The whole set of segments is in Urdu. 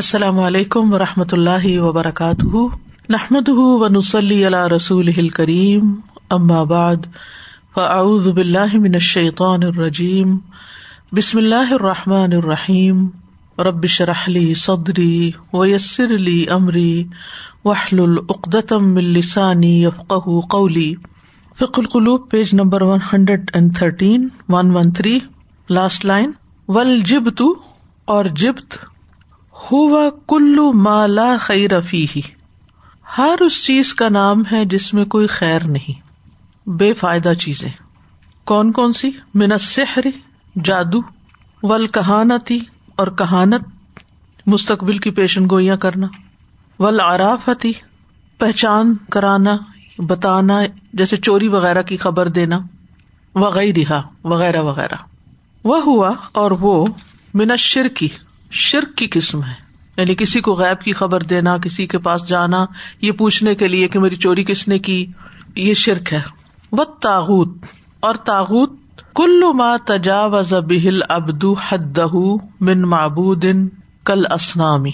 السلام علیکم و رحمۃ اللہ وبرکاتہ۔ نحمد و نسلی رسول کریم بعد، فاعوذ باللہ من الشیطان الرجیم۔ بسم اللہ الرحمٰن الرحیم۔ ربش رحلی صدری ویسر علی عمری وحل العقدم السانی یفق قولی۔ فق القلوب، page number one hundred and thirteen one one three last line ول جبت اور جبت۔ ہوا کلو مالا خیر فی ہر اس چیز کا نام ہے جس میں کوئی خیر نہیں۔ بے فائدہ چیزیں۔ کون کون سی؟ منسحر جادو ول کہانتی اور کہانت۔ مستقبل کی پیشن گوئیاں کرنا۔ ول آرافتی پہچان کرانا، بتانا، جیسے چوری وغیرہ کی خبر دینا۔ وغیرہ وغیرہ وغیرہ۔ وہ ہوا اور وہ منشر کی شرک کی قسم ہے۔ یعنی کسی کو غیب کی خبر دینا، کسی کے پاس جانا، یہ پوچھنے کے لیے کہ میری چوری کس نے کی، یہ شرک ہے۔ وہ تاغت اور تاغت کلو ما تجاوز بہل ابدو حد من معبود کل اسنامی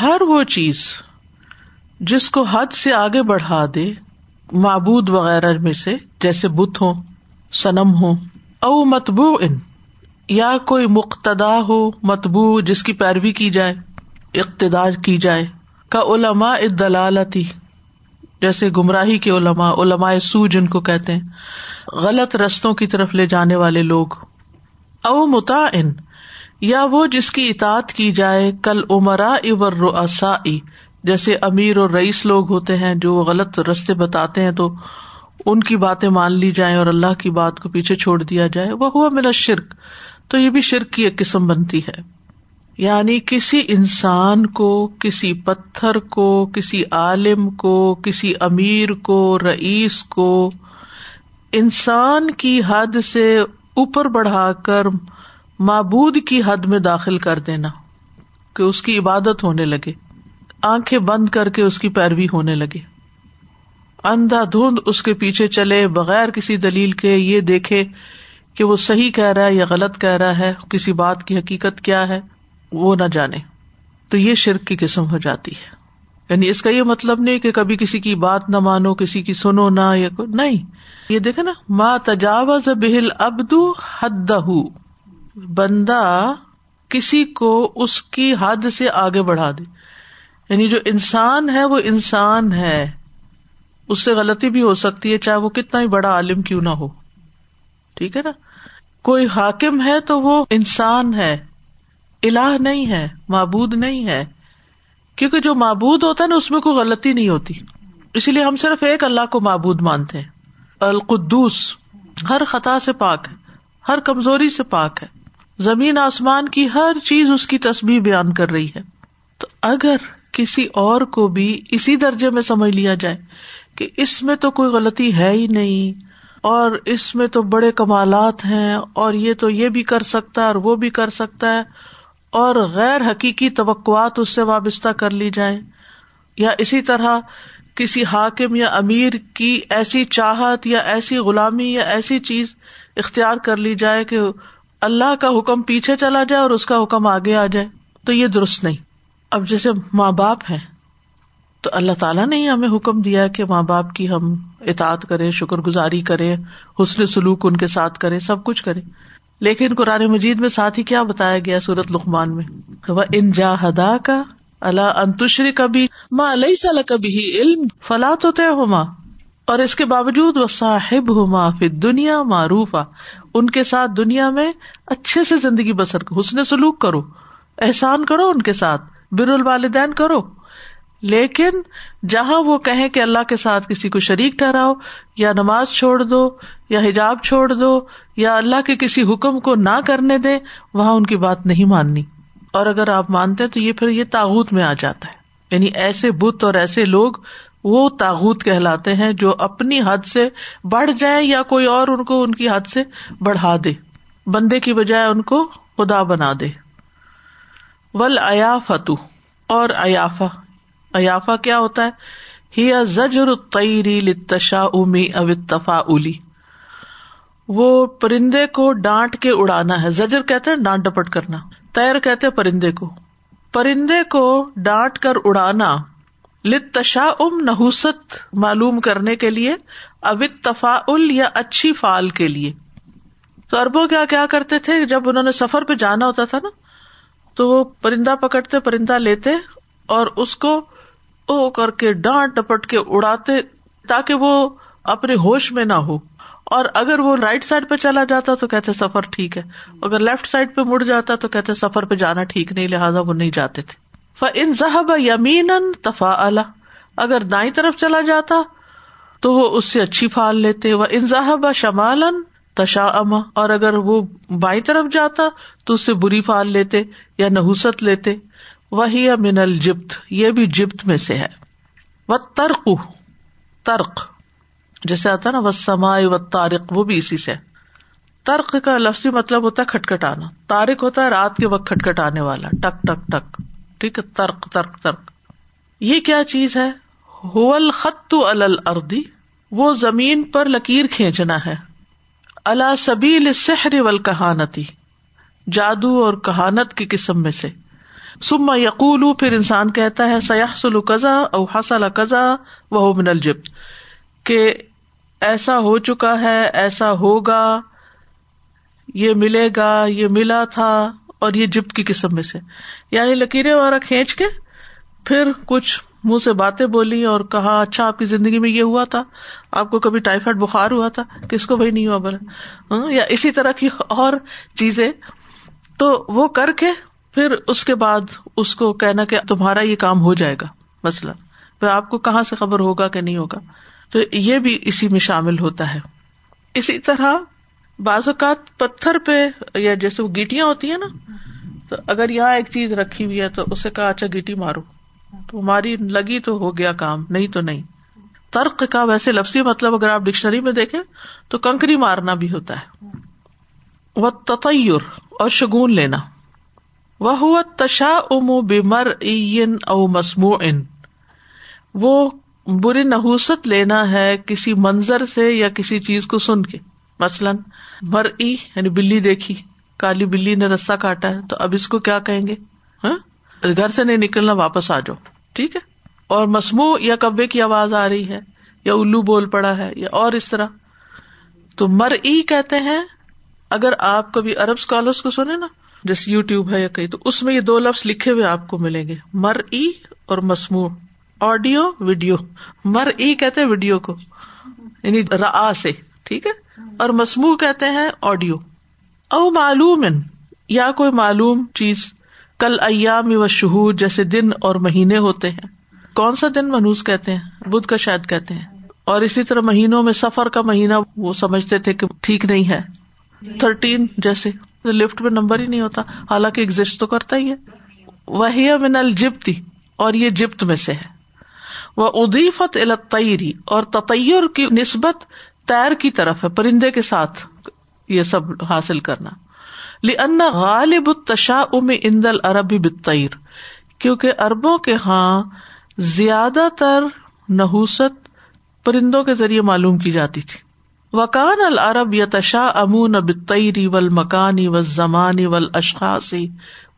ہر وہ چیز جس کو حد سے آگے بڑھا دے، معبود وغیرہ میں سے، جیسے بت ہو سنم ہو او متبو ان یا کوئی مقتدا ہو متبو جس کی پیروی کی جائے اقتدار کی جائے، کا علما دلالتی جیسے گمراہی کے علما علماء سو جن کو کہتے ہیں، غلط رستوں کی طرف لے جانے والے لوگ۔ او متا ان یا وہ جس کی اطاط کی جائے، کل عمرا ابر رسا جیسے امیر اور رئیس لوگ ہوتے ہیں، جو غلط رستے بتاتے ہیں تو ان کی باتیں مان لی جائیں اور اللہ کی بات کو پیچھے چھوڑ دیا جائے۔ وہ ہوا میرا شرک تو یہ بھی شرک کی ایک قسم بنتی ہے۔ یعنی کسی انسان کو، کسی پتھر کو، کسی عالم کو، کسی امیر کو، رئیس کو انسان کی حد سے اوپر بڑھا کر معبود کی حد میں داخل کر دینا، کہ اس کی عبادت ہونے لگے۔ آنکھیں بند کر کے اس کی پیروی ہونے لگے۔ اندھا دھند اس کے پیچھے چلے بغیر کسی دلیل کے یہ دیکھے کہ وہ صحیح کہہ رہا ہے یا غلط کہہ رہا ہے، کسی بات کی حقیقت کیا ہے، وہ نہ جانے۔ تو یہ شرک کی قسم ہو جاتی ہے۔ یعنی اس کا یہ مطلب نہیں کہ کبھی کسی کی بات نہ مانو، کسی کی سنو نہ، یا نہیں۔ یہ دیکھے نا ماں تجاوز بہل ابدو حد بندہ کسی کو اس کی حد سے آگے بڑھا دے۔ یعنی جو انسان ہے، وہ انسان ہے۔ اس سے غلطی بھی ہو سکتی ہے، چاہے وہ کتنا ہی بڑا عالم کیوں نہ ہو۔ ٹھیک ہے نا؟ کوئی حاکم ہے تو وہ انسان ہے، الہ نہیں ہے، معبود نہیں ہے۔ کیونکہ جو معبود ہوتا ہے نا، اس میں کوئی غلطی نہیں ہوتی۔ اسی لیے ہم صرف ایک اللہ کو معبود مانتے ہیں۔ القدوس ہر خطا سے پاک ہے، ہر کمزوری سے پاک ہے۔ زمین آسمان کی ہر چیز اس کی تصویر بیان کر رہی ہے۔ تو اگر کسی اور کو بھی اسی درجے میں سمجھ لیا جائے کہ اس میں تو کوئی غلطی ہے ہی نہیں اور اس میں تو بڑے کمالات ہیں اور یہ تو یہ بھی کر سکتا ہے اور وہ بھی کر سکتا ہے اور غیر حقیقی توقعات اس سے وابستہ کر لی جائے یا اسی طرح کسی حاکم یا امیر کی ایسی چاہت یا ایسی غلامی یا ایسی چیز اختیار کر لی جائے کہ اللہ کا حکم پیچھے چلا جائے اور اس کا حکم آگے آ جائے تو یہ درست نہیں۔ اب جیسے ماں باپ ہے تو اللہ تعالیٰ نے ہی ہمیں حکم دیا کہ ماں باپ کی ہم اطاط کرے شکر گزاری کرے حسن سلوک ان کے ساتھ کرے سب کچھ کرے لیکن قرآن مجید میں ساتھ ہی کیا بتایا گیا سورت لکمان میں؟ وہ ان جا ہدا کا اللہ انتشری کا بھی ماں علیہ سال کبھی علم فلاں تو طے ہو ماں اور اس کے باوجود وہ صاحب ہو ماں پھر دنیا معروف ان کے ساتھ دنیا میں اچھے سے زندگی بسر، حسن سلوک کرو، احسان کرو ان کے ساتھ، بر الوالدین کرو۔ لیکن جہاں وہ کہیں کہ اللہ کے ساتھ کسی کو شریک ٹھہراؤ، یا نماز چھوڑ دو، یا حجاب چھوڑ دو، یا اللہ کے کسی حکم کو نہ کرنے دے وہاں ان کی بات نہیں ماننی۔ اور اگر آپ مانتے تو یہ پھر یہ تاغت میں آ جاتا ہے۔ یعنی ایسے بت اور ایسے لوگ وہ تاغت کہلاتے ہیں جو اپنی حد سے بڑھ جائے یا کوئی اور ان کو ان کی حد سے بڑھا دے۔ بندے کی بجائے ان کو خدا بنا دے۔ ول ایا فتو اور ایافا ایافا کیا ہوتا ہے؟ ہی زجر تیری لتشا امی اوتفا اولی وہ پرندے کو ڈانٹ کے اڑانا ہے۔ زجر کہتے ہیں ڈانٹ ڈپٹ کرنا۔ تیر کہتے پرندے کو۔ پرندے کو ڈانٹ کر اڑانا لتشا ام نحوست معلوم کرنے کے لیے اوت تفا یا اچھی فال کے لیے۔ تو اربوں کیا کیا کرتے تھے؟ جب انہوں نے سفر پہ جانا ہوتا تھا نا، تو وہ پرندہ پکڑتے، پرندہ لیتے اور اس کو او کر کے ڈانٹ ڈپٹ کے اڑاتے تاکہ وہ اپنے ہوش میں نہ ہو۔ اور اگر وہ رائٹ سائڈ پہ چلا جاتا تو کہتے سفر ٹھیک ہے۔ اگر لیفٹ سائڈ پہ مڑ جاتا تو کہتے سفر پہ جانا ٹھیک نہیں، لہٰذا وہ نہیں جاتے تھے۔ ان ذہب یمین تفا اگر دائیں طرف چلا جاتا تو وہ اس سے اچھی فال لیتے۔ وہ انضاحب شمال تشا اما اور اگر وہ بائیں طرف جاتا تو اس سے بری فال لیتے یا نحوست لیتے۔ وہی من الجبت، یہ بھی جبت میں سے ہے۔ وہ ترک ترک جیسے آتا نا وہ سمائے و تارک وہ بھی اسی سے۔ ترک کا لفظی مطلب ہوتا ہے کھٹکھٹانا۔ تارک ہوتا ہے رات کے وقت کھٹکھٹانے والا۔ ٹک ٹک ٹک۔ ٹھیک ہے؟ ترک ترک ترک یہ کیا چیز ہے؟ خط الردی وہ زمین پر لکیر کھینچنا ہے۔ اللہ سبیل سحر ول کہانتی جادو اور کہانت کی قسم میں سے۔ سما یقول، پھر انسان کہتا ہے سیاح سلو قزا او حسل قزا وہ من الجب کہ ایسا ہو چکا ہے، ایسا ہوگا، یہ ملے گا، یہ ملا تھا، اور یہ جبت کی قسم میں سے۔ یعنی لکیریں وغیرہ کھینچ کے پھر کچھ منہ سے باتیں بولی اور کہا اچھا آپ کی زندگی میں یہ ہوا تھا، آپ کو کبھی ٹائیفائڈ بخار ہوا تھا کس کو بھائی نہیں ہوا بولے ہاں، یا اسی طرح کی اور چیزیں۔ تو وہ کر کے پھر اس کے بعد اس کو کہنا کہ تمہارا یہ کام ہو جائے گا مسئلہ پھر آپ کو کہاں سے خبر ہوگا کہ نہیں ہوگا؟ تو یہ بھی اسی میں شامل ہوتا ہے۔ اسی طرح بعض اوقات پتھر پہ یا جیسے وہ گیٹیاں ہوتی ہیں نا، تو اگر یہاں ایک چیز رکھی ہوئی ہے تو اسے کہا اچھا گیٹی مارو۔ تو ہماری لگی تو ہو گیا کام، نہیں تو نہیں۔ ترک کا ویسے لفظی مطلب اگر آپ ڈکشنری میں دیکھیں تو کنکری مارنا بھی ہوتا ہے۔ وہ تطور اور شگون لینا۔ وہ تشا ام بمر او مسمو ان وہ بری نحوست لینا ہے کسی منظر سے یا کسی چیز کو سن کے۔ مثلاً مر یعنی بلی دیکھی، کالی بلی نے رستہ کاٹا ہے، تو اب اس کو کیا کہیں گے؟ ہاں؟ گھر سے نہیں نکلنا، واپس آ جاؤ۔ ٹھیک ہے؟ اور مسمو یا کبے کی آواز آ رہی ہے، یا الو بول پڑا ہے، یا اور اس طرح۔ تو مر ای کہتے ہیں، اگر آپ کبھی ارب اسکالرس کو سنے نا جیسے یو ٹیوب ہے یا کہیں، تو اس میں یہ دو لفظ لکھے ہوئے آپ کو ملیں گے۔ مر ای اور مسمو آڈیو، ویڈیو۔ مر ای کہتے ویڈیو کو۔ یعنی را سے، ٹھیک ہے؟ اور مسمو کہتے ہیں آڈیو۔ او معلوم یا کوئی معلوم چیز۔ کل ایام و شہور جیسے دن اور مہینے ہوتے ہیں۔ کون سا دن منوس کہتے ہیں؟ بدھ کا شاید کہتے ہیں۔ اور اسی طرح مہینوں میں سفر کا مہینہ وہ سمجھتے تھے کہ ٹھیک نہیں ہے۔ تھرٹین جیسے۔ لفٹ میں نمبر ہی نہیں ہوتا، حالانکہ ایگزٹ تو کرتا ہی ہے۔ وہ من الجبتی، اور یہ جبت میں سے ہے۔ وہ ادیفت الطری اور تطیر کی نسبت تیر کی طرف ہے، پرندے کے ساتھ یہ سب حاصل کرنا۔ لن غالب تشا ام اندل عربی بتعیر کیونکہ اربوں کے ہاں زیادہ تر نحوست پرندوں کے ذریعے معلوم کی جاتی تھی۔ وکان العرب یا تشا امون بتعری ول مکانی و زمانی ول اشخاصی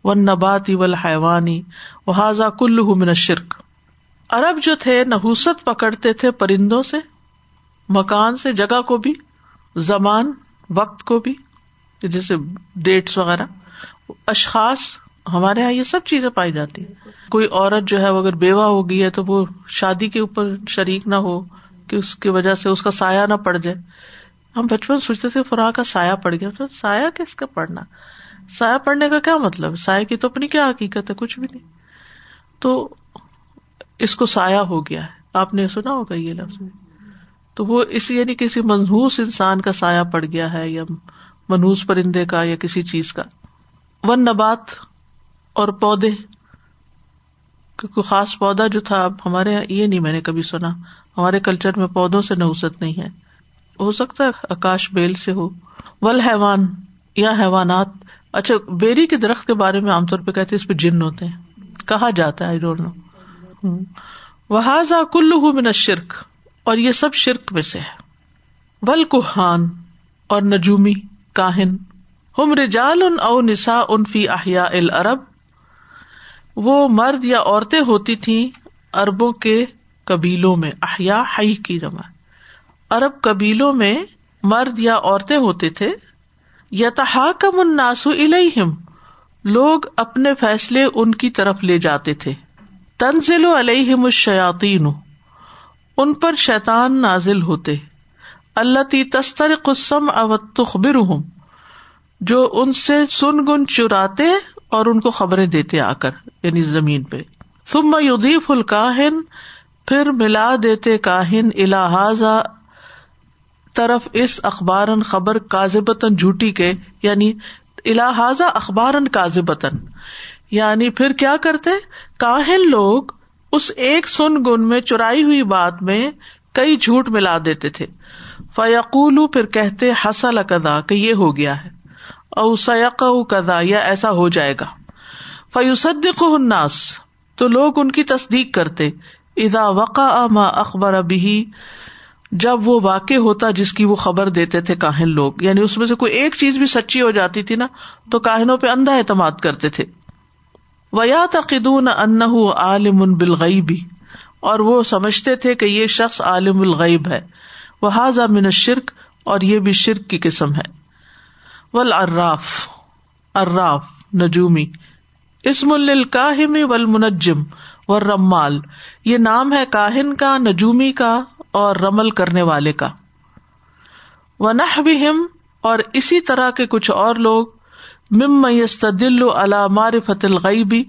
و نباتی ول حیوانی و حاضا کل من شرک ارب جو تھے، نحوست پکڑتے تھے پرندوں سے، مکان سے، جگہ کو بھی، زمان، وقت کو بھی، جیسے ڈیٹس وغیرہ۔ اشخاص ہمارے یہاں یہ سب چیزیں پائی جاتی۔ ہیں کوئی عورت جو ہے، وہ اگر بیوہ ہو گئی ہے تو وہ شادی کے اوپر شریک نہ ہو۔ کہ اس کی وجہ سے اس کا سایہ نہ پڑ جائے۔ ہم بچپن سوچتے تھے فراہ کا سایہ پڑ گیا۔ تو سایہ کس کا پڑنا سایہ پڑنے کا کیا مطلب؟ سایہ کی تو اپنی کیا حقیقت ہے؟ کچھ بھی نہیں۔ تو اس کو سایہ ہو گیا ہے۔ آپ نے سنا ہوگا یہ لفظ۔ تو وہ اس یعنی کسی منحوس انسان کا سایہ پڑ گیا ہے یا منحوس پرندے کا یا کسی چیز کا۔ ون نبات اور پودے۔ کوئی خاص پودا جو تھا، اب ہمارے یہاں یہ نہیں میں نے کبھی سنا۔ ہمارے کلچر میں پودوں سے نوسط نہیں ہے۔ ہو سکتا ہے آکاش بیل سے ہو۔ ول حیوان یا حیوانات۔ اچھا بیری کے درخت کے بارے میں عام طور پہ کہتے ہیں اس پہ جن ہوتے ہیں۔ کہا جاتا ہے نو وہ کلو من شرک اور یہ سب شرک میں سے ہے۔ ول کوہان اور نجومی کاہن۔ ہم رجال ان او نسا ان فی احیا العرب وہ مرد یا عورتیں ہوتی تھیں اربوں کے قبیلوں میں احیا ہائی کی رما ارب قبیلوں میں مرد یا عورتیں ہوتے تھے۔ یا کم الناسو الہم لوگ اپنے فیصلے ان کی طرف لے جاتے تھے۔ تنزل علیہم الشیاطین، ان پر شیطان نازل ہوتے۔ اللہ تی تستر قسم اوتخبر ہوں جو ان سے سن گن چراتے اور ان کو خبریں دیتے آ کر یعنی زمین پہ۔ ثم یدیف الکاہن پھر ملا دیتے کاہن الحاظ طرف اس اخبار خبر کازبتن جھوٹی کے یعنی الحاظ اخبار کازبتن یعنی پھر کیا کرتے؟ کاہن لوگ اس ایک سن گن میں چرائی ہوئی بات میں کئی جھوٹ ملا دیتے تھے۔ فیقول پھر کہتے حسل کدا کہ یہ ہو گیا ہے۔ او سیق کدا یا ایسا ہو جائے گا۔ فیوسد الناس، تو لوگ ان کی تصدیق کرتے۔ ادا وقا ما اخبر ابھی جب وہ واقع ہوتا جس کی وہ خبر دیتے تھے کاہن لوگ یعنی اس میں سے کوئی ایک چیز بھی سچی ہو جاتی تھی نا، تو کاہنوں پہ اندھا اعتماد کرتے تھے۔ ویا تقدون ان عالم بالغیبی اور وہ سمجھتے تھے کہ یہ شخص عالم الغیب ہے۔ وہ حاضہ من شرک اور یہ بھی شرک کی قسم ہے۔ ول اراف اراف نجومی، اسم الکاہم ول منجم و رمال، یہ نام ہے کاہن کا، نجومی کا اور رمل کرنے والے کا۔ و اور اسی طرح کے کچھ اور لوگ مم یستدل علی معرفت الغیبی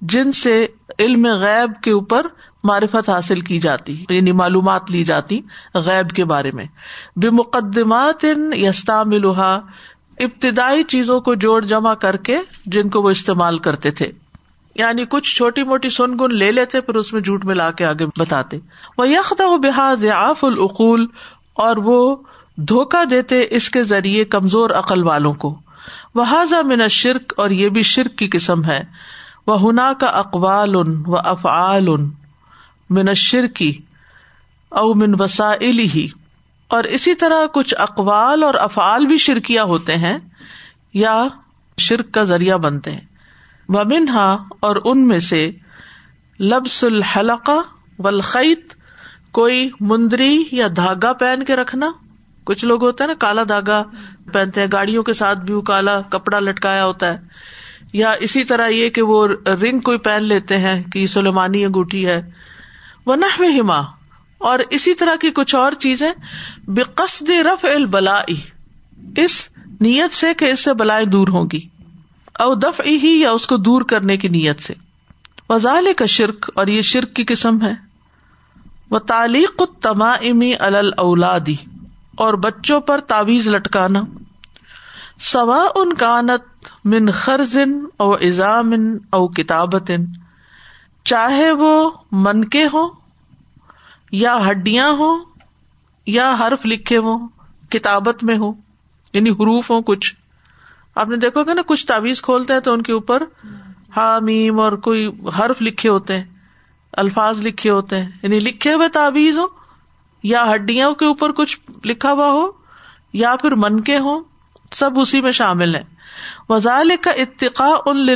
جن سے علم غیب کے اوپر معرفت حاصل کی جاتی یعنی معلومات لی جاتی غیب کے بارے میں۔ بے مقدمات یستعملها ابتدائی چیزوں کو جوڑ جمع کر کے جن کو وہ استعمال کرتے تھے۔ یعنی کچھ چھوٹی موٹی سن گن لے لیتے، پھر اس میں جھوٹ ملا کے آگے بتاتے۔ وہ یکتا و بحاظ آف العقول اور وہ دھوکا دیتے اس کے ذریعے کمزور عقل والوں کو۔ وہ حاضہ من شرک اور یہ بھی شرک کی قسم ہے۔ وہ ہنا کا اقوال ان و افعال ان من شرکی او من وسائل ہی اور اسی طرح کچھ اقوال اور افعال بھی شرکیاں ہوتے ہیں یا شرک کا ذریعہ بنتے ہیں۔ ومنہا اور ان میں سے لبس الحلقہ ولخیت کوئی مندری یا دھاگا پہن کے رکھنا۔ کچھ لوگ ہوتے ہیں نا، کالا دھاگا پہنتے ہیں، گاڑیوں کے ساتھ بھی وہ کالا کپڑا لٹکایا ہوتا ہے۔ یا اسی طرح یہ کہ وہ رنگ کوئی پہن لیتے ہیں کہ سلیمانی انگوٹھی ہے۔ وہ نہ ہما اور اسی طرح کی کچھ اور چیزیں۔ بے قصد رف البلا اس نیت سے کہ اس سے بلائیں دور ہوں گی۔ او دف ہی یا اس کو دور کرنے کی نیت سے۔ وزال کا شرک، اور یہ شرک کی قسم ہے۔ وہ تعلیق تما امی اولادی اور بچوں پر تعویز لٹکانا۔ سوا ان کانت من خرزن او ایزامن او کتابت، چاہے وہ من کے ہوں، یا ہڈیاں ہوں، یا حرف لکھے ہوں، کتابت میں ہو یعنی حروف ہوں کچھ۔ آپ نے دیکھو گے نا، کچھ تعویذ کھولتے ہیں تو ان کے اوپر حامیم اور کوئی حرف لکھے ہوتے ہیں، الفاظ لکھے ہوتے ہیں۔ یعنی لکھے ہوئے تعویذ ہو یا ہڈیوں کے اوپر کچھ لکھا ہوا ہو یا پھر من کے ہوں، سب اسی میں شامل ہے وزال کا اتقاء ان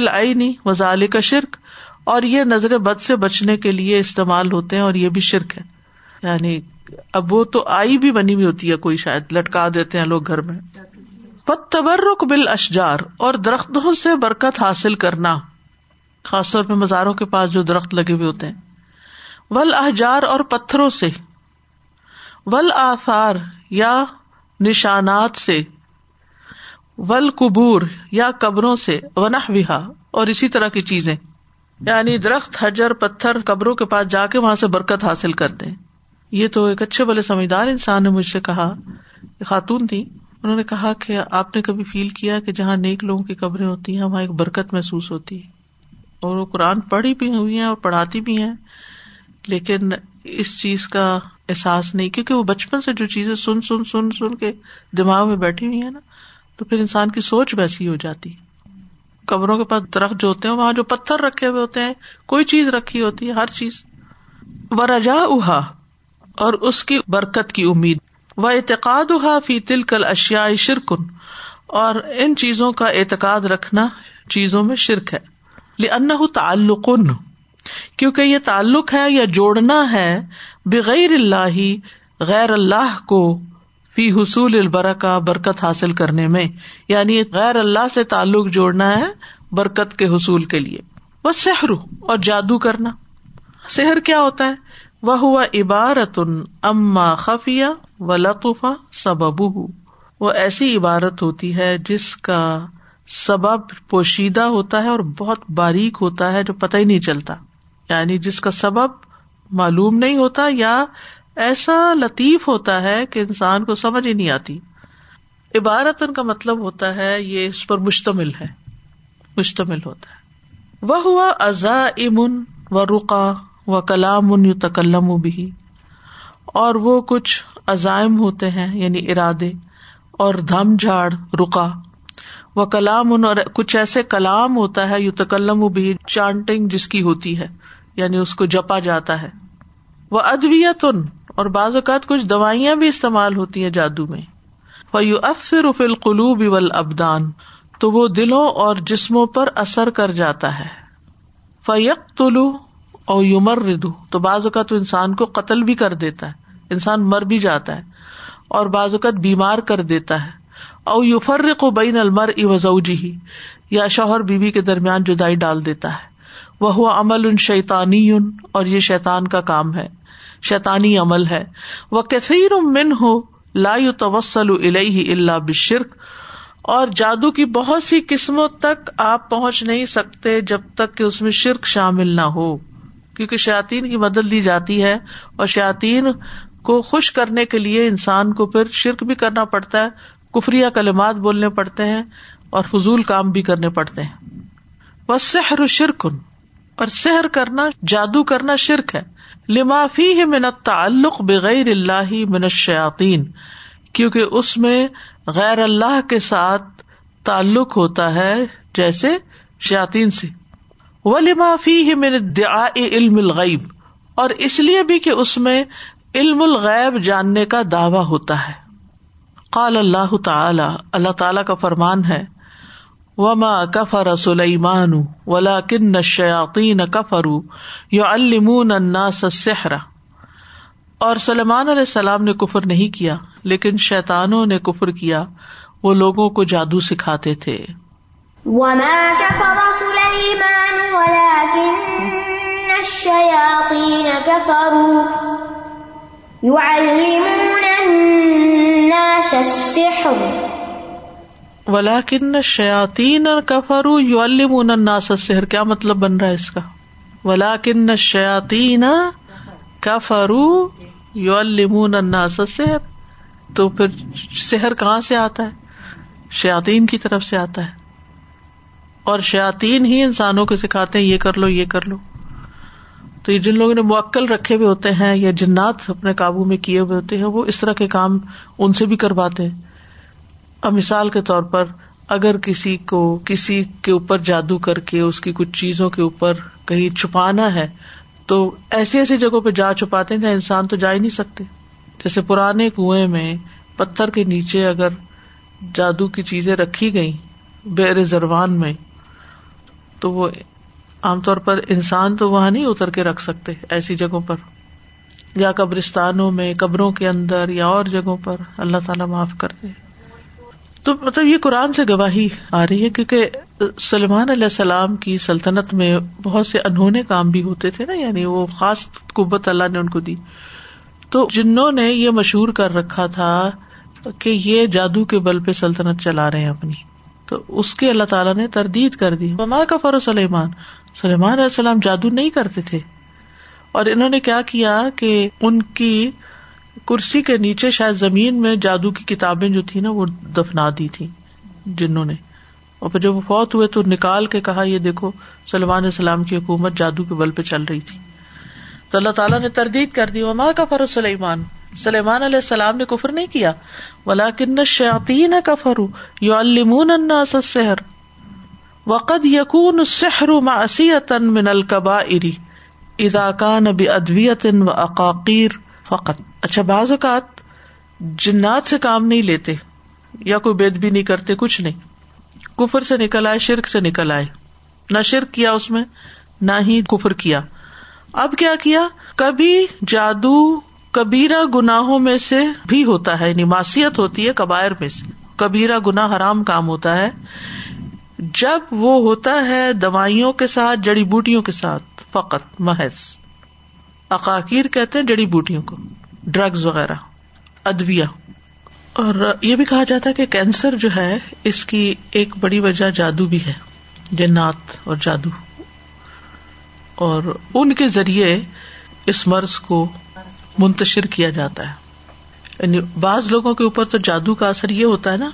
وزال کا شرک اور یہ نظر بد سے بچنے کے لیے استعمال ہوتے ہیں اور یہ بھی شرک ہے۔ یعنی اب وہ تو آئی بھی بنی ہوئی ہوتی ہے، کوئی شاید لٹکا دیتے ہیں لوگ گھر میں۔ تبرک بال اشجار اور درختوں سے برکت حاصل کرنا، خاص طور پہ مزاروں کے پاس جو درخت لگے ہوئے ہوتے ہیں۔ ول احجار اور پتھروں سے ول آثار یا نشانات سے ول قبور یا قبروں سے ونہ وہا اور اسی طرح کی چیزیں۔ یعنی درخت، حجر، پتھر، قبروں کے پاس جا کے وہاں سے برکت حاصل کرتے یہ تو ایک اچھے بڑے سمجھدار انسان نے مجھ سے کہا خاتون تھی انہوں نے کہا کہ آپ نے کبھی فیل کیا کہ جہاں نیک لوگوں کی قبریں ہوتی ہیں، وہاں ایک برکت محسوس ہوتی ہے۔ اور وہ قرآن پڑھی بھی ہوئی ہیں اور پڑھاتی بھی ہیں، لیکن اس چیز کا احساس نہیں، کیونکہ وہ بچپن سے جو چیزیں سن سن سن سن کے دماغ میں بیٹھی ہوئی ہیں نا، تو پھر انسان کی سوچ ویسی ہو جاتی۔ قبروں کے پاس درخت جو ہوتے ہیں، وہاں جو پتھر رکھے ہوئے ہوتے ہیں، کوئی چیز رکھی ہوتی ہے، ہر چیز۔ و رجا اہا اور اس کی برکت کی امید۔ وہ اعتقاد فی تل کل اشیا شرکن اور ان چیزوں کا اعتقاد رکھنا چیزوں میں شرک ہے۔ تعلق۔ کیونکہ یہ تعلق ہے یا جوڑنا ہے بغیر اللہ غیر اللہ کو فی حصول البرکا برکت حاصل کرنے میں۔ یعنی غیر اللہ سے تعلق جوڑنا ہے برکت کے حصول کے لیے۔ وہ سحر اور جادو کرنا۔ سحر کیا ہوتا ہے؟ وہ ہوا عبارت اما خفیہ و لطفہ سبب وہ ایسی عبارت ہوتی ہے جس کا سبب پوشیدہ ہوتا ہے اور بہت باریک ہوتا ہے جو پتہ ہی نہیں چلتا۔ یعنی جس کا سبب معلوم نہیں ہوتا یا ایسا لطیف ہوتا ہے کہ انسان کو سمجھ ہی نہیں آتی۔ عبارت کا مطلب ہوتا ہے یہ اس پر مشتمل ہے۔ مشتمل ہوتا ہے۔ وہ ہوا ازا امن و رقا و کلام ان یو تکلم بھی اور وہ کچھ عزائم ہوتے ہیں یعنی ارادے، اور دھم جھاڑ رکا وہ کلام ان اور کچھ ایسے کلام ہوتا ہے یو تکلم بھی چانٹنگ جس کی ہوتی ہے یعنی اس کو جپا جاتا ہے۔ وہ ادویت ان اور بعض اوقات کچھ دوائیاں بھی استعمال ہوتی ہیں جادو میں۔ فیو افر افل قلوب اول ابدان تو وہ دلوں اور جسموں پر اثر کر جاتا ہے۔ فیق طلو اور یومر ردو تو بعض اوقات انسان کو قتل بھی کر دیتا ہے، انسان مر بھی جاتا ہے، اور بعض اوقات بیمار کر دیتا ہے۔ او یو فرق بین المر اوزی ہی یا شوہر بیوی کے درمیان جدائی ڈال دیتا ہے۔ وہ عمل ان شیتانی اور یہ شیتان کا کام ہے شیتانی عمل ہے۔ وہ کثیر من ہو لا توسل اللہ بشرک اور جادو کی بہت سی قسموں تک آپ پہنچ نہیں سکتے جب تک کہ اس میں شرک شامل نہ ہو۔ کیونکہ شاطین کی مدد لی جاتی ہے اور شاطین کو خوش کرنے کے لیے انسان کو پھر شرک بھی کرنا پڑتا ہے، کفری کلمات بولنے پڑتے ہیں اور فضول کام بھی کرنے پڑتے ہیں۔ وہ سحر و شرکن اور سحر کرنا، جادو کرنا شرک ہے۔ لمافی ہی منت تعلق بغیر اللہ من الشیاطین کیونکہ اس میں غیر اللہ کے ساتھ تعلق ہوتا ہے جیسے شیاطین سے۔ وہ لمافی ہی من دعا علم الغیب اور اس لیے بھی کہ اس میں علم الغیب جاننے کا دعوی ہوتا ہے۔ قال اللہ تعالی اللہ تعالی کا فرمان ہے، وما کفر سلیمان ولا کن شیاطین کفرو الناس السحر۔ اور سلمان علیہ السلام نے کفر نہیں کیا، لیکن شیطانوں نے کفر کیا، وہ لوگوں کو جادو سکھاتے تھے۔ وما كفر سليمان ولكن الشياطين كفروا يعلمون الناس السحر ولاکن شیاتین کفرو یو المون الناس السحر کیا مطلب بن رہا ہے اس کا؟ ولاکن شیاتین کفرو یو المون الناس السحر تو پھر سحر کہاں سے آتا ہے؟ شیاتین کی طرف سے آتا ہے۔ اور شیاتین ہی انسانوں کو سکھاتے ہیں، یہ کر لو، یہ کر لو۔ تو یہ جن لوگوں نے موکل رکھے ہوئے ہوتے ہیں یا جنات اپنے قابو میں کیے ہوئے ہوتے ہیں، وہ اس طرح کے کام ان سے بھی کرواتے ہیں۔ اب مثال کے طور پر اگر کسی کو، کسی کے اوپر جادو کر کے، اس کی کچھ چیزوں کے اوپر کہیں چھپانا ہے، تو ایسی ایسی جگہوں پہ جا چھپاتے ہیں جہاں انسان تو جا ہی نہیں سکتے۔ جیسے پرانے کنویں میں پتھر کے نیچے اگر جادو کی چیزیں رکھی گئی بے رزروان میں تو وہ عام طور پر انسان تو وہاں نہیں اتر کے رکھ سکتے ایسی جگہوں پر۔ یا قبرستانوں میں، قبروں کے اندر یا اور جگہوں پر۔ اللہ تعالیٰ معاف کر دے۔ تو مطلب یہ قرآن سے گواہی آ رہی ہے کیونکہ سلمان علیہ السلام کی سلطنت میں بہت سے انہونے کام بھی ہوتے تھے نا یعنی وہ خاص قبت اللہ نے ان کو دی۔ تو جنہوں نے یہ مشہور کر رکھا تھا کہ یہ جادو کے بل پہ سلطنت چلا رہے ہیں اپنی۔ تو اس کے اللہ تعالیٰ نے تردید کر دی۔ ماں کا فرو سلیمان۔ سلیمان علیہ السلام جادو نہیں کرتے تھے۔ اور انہوں نے کیا کیا کہ ان کی کرسی کے نیچے شاید زمین میں جادو کی کتابیں جو تھی نا وہ دفنا دی تھی جنہوں نے۔ اور پھر جب وہ فوت ہوئے تو نکال کے کہا، یہ دیکھو سلمان السلام کی حکومت جادو کے بل پہ چل رہی تھی۔ تو اللہ تعالیٰ نے تردید کر دی۔ وما کا فرو سلیمان۔ سلیمان علیہ السلام نے کفر نہیں کیا۔ ولا کن شاطی نہ کفرو یو المون سحر وقد یقون سحر معصیت من القبا اری اداکان اب ادویت و عقاقیر فقط۔ اچھا بعض اوقات جنات سے کام نہیں لیتے یا کوئی بید بھی نہیں کرتے، کچھ نہیں۔ کفر سے نکل آئے، شرک سے نکل آئے۔ نہ شرک کیا اس میں، نہ ہی کفر کیا۔ اب کیا کیا؟ کبھی جادو کبیرا گناہوں میں سے بھی ہوتا ہے یعنی معصیت ہوتی ہے کبائر میں سے۔ کبیرا گنا حرام کام ہوتا ہے۔ جب وہ ہوتا ہے دوائیوں کے ساتھ، جڑی بوٹیوں کے ساتھ، فقط محض۔ عقاقیر کہتے ہیں جڑی بوٹیوں کو ڈرگز وغیرہ ادویا اور یہ بھی کہا جاتا ہے کہ کینسر جو ہے، اس کی ایک بڑی وجہ جادو بھی ہے، جنات اور جادو۔ اور ان کے ذریعے اس مرض کو منتشر کیا جاتا ہے۔ یعنی بعض لوگوں کے اوپر تو جادو کا اثر یہ ہوتا ہے نا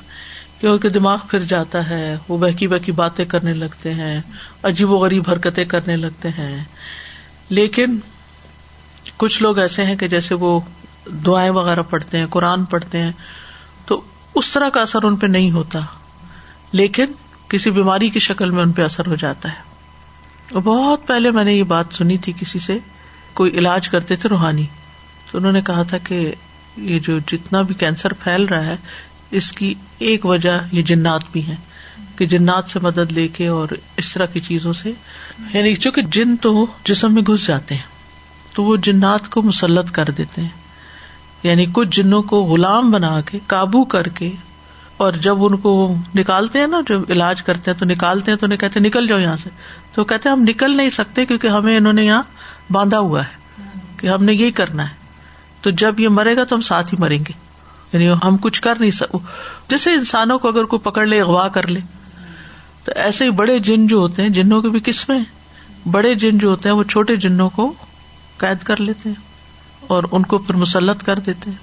کہ ان کے دماغ پھر جاتا ہے، وہ بہکی بہکی باتیں کرنے لگتے ہیں، عجیب و غریب حرکتیں کرنے لگتے ہیں۔ لیکن کچھ لوگ ایسے ہیں کہ جیسے وہ دعائیں وغیرہ پڑھتے ہیں، قرآن پڑھتے ہیں، تو اس طرح کا اثر ان پہ نہیں ہوتا۔ لیکن کسی بیماری کی شکل میں ان پہ اثر ہو جاتا ہے۔ بہت پہلے میں نے یہ بات سنی تھی کسی سے، کوئی علاج کرتے تھے روحانی۔ تو انہوں نے کہا تھا کہ یہ جو جتنا بھی کینسر پھیل رہا ہے، اس کی ایک وجہ یہ جنات بھی ہے کہ جنات سے مدد لے کے اور اس طرح کی چیزوں سے۔ یعنی چونکہ جن تو جسم میں گھس جاتے ہیں، تو وہ جنات کو مسلط کر دیتے ہیں۔ یعنی کچھ جنوں کو غلام بنا کے، قابو کر کے، اور جب ان کو نکالتے ہیں نا، جب علاج کرتے ہیں تو نکالتے ہیں تو انہیں کہتے نکل جاؤ یہاں سے۔ تو کہتے ہم نکل نہیں سکتے کیونکہ ہمیں انہوں نے یہاں باندھا ہوا ہے، کہ ہم نے یہی کرنا ہے۔ تو جب یہ مرے گا تو ہم ساتھ ہی مریں گے۔ یعنی ہم کچھ کر نہیں سک جیسے انسانوں کو اگر کوئی پکڑ لے، اغوا کر لے، تو ایسے ہی بڑے جن جو ہوتے ہیں، جنوں کے بھی قسمیں بڑے جن جو ہوتے ہیں، وہ چھوٹے جنوں کو قید کر لیتے ہیں اور ان کو پھر مسلط کر دیتے ہیں۔